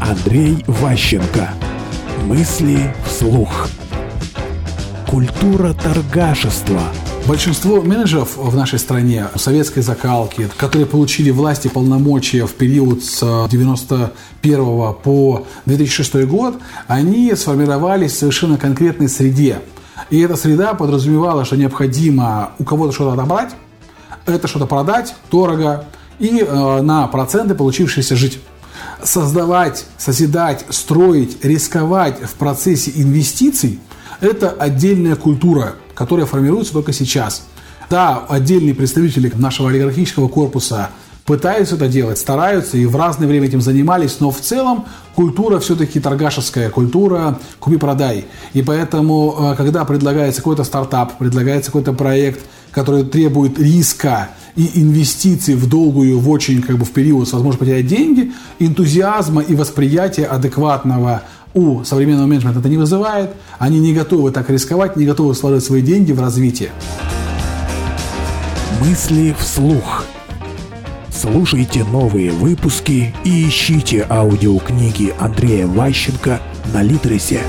Андрей Ващенко. Мысли вслух. Культура торгашества. Большинство менеджеров в нашей стране советской закалки, которые получили власть и полномочия в период с 91 по 2006 год, они сформировались в совершенно конкретной среде. И эта среда подразумевала, что необходимо у кого-то что-то отобрать, это что-то продать дорого и э, на проценты получившиеся жить создавать, созидать, строить, рисковать в процессе инвестиций – это отдельная культура, которая формируется только сейчас. Да, отдельные представители нашего олигархического корпуса пытаются это делать, стараются и в разное время этим занимались, но в целом культура все-таки торгашеская, культура купи-продай. И поэтому, э, когда предлагается какой-то стартап, предлагается какой-то проект, который требует риска и инвестиций в долгую, в очень как бы в период с возможностью потерять деньги, энтузиазма и восприятия адекватного у современного менеджмента это не вызывает. Они не готовы так рисковать, не готовы вкладывать свои деньги в развитие. Мысли вслух. Слушайте новые выпуски и ищите аудиокниги Андрея Ващенко на Литресе.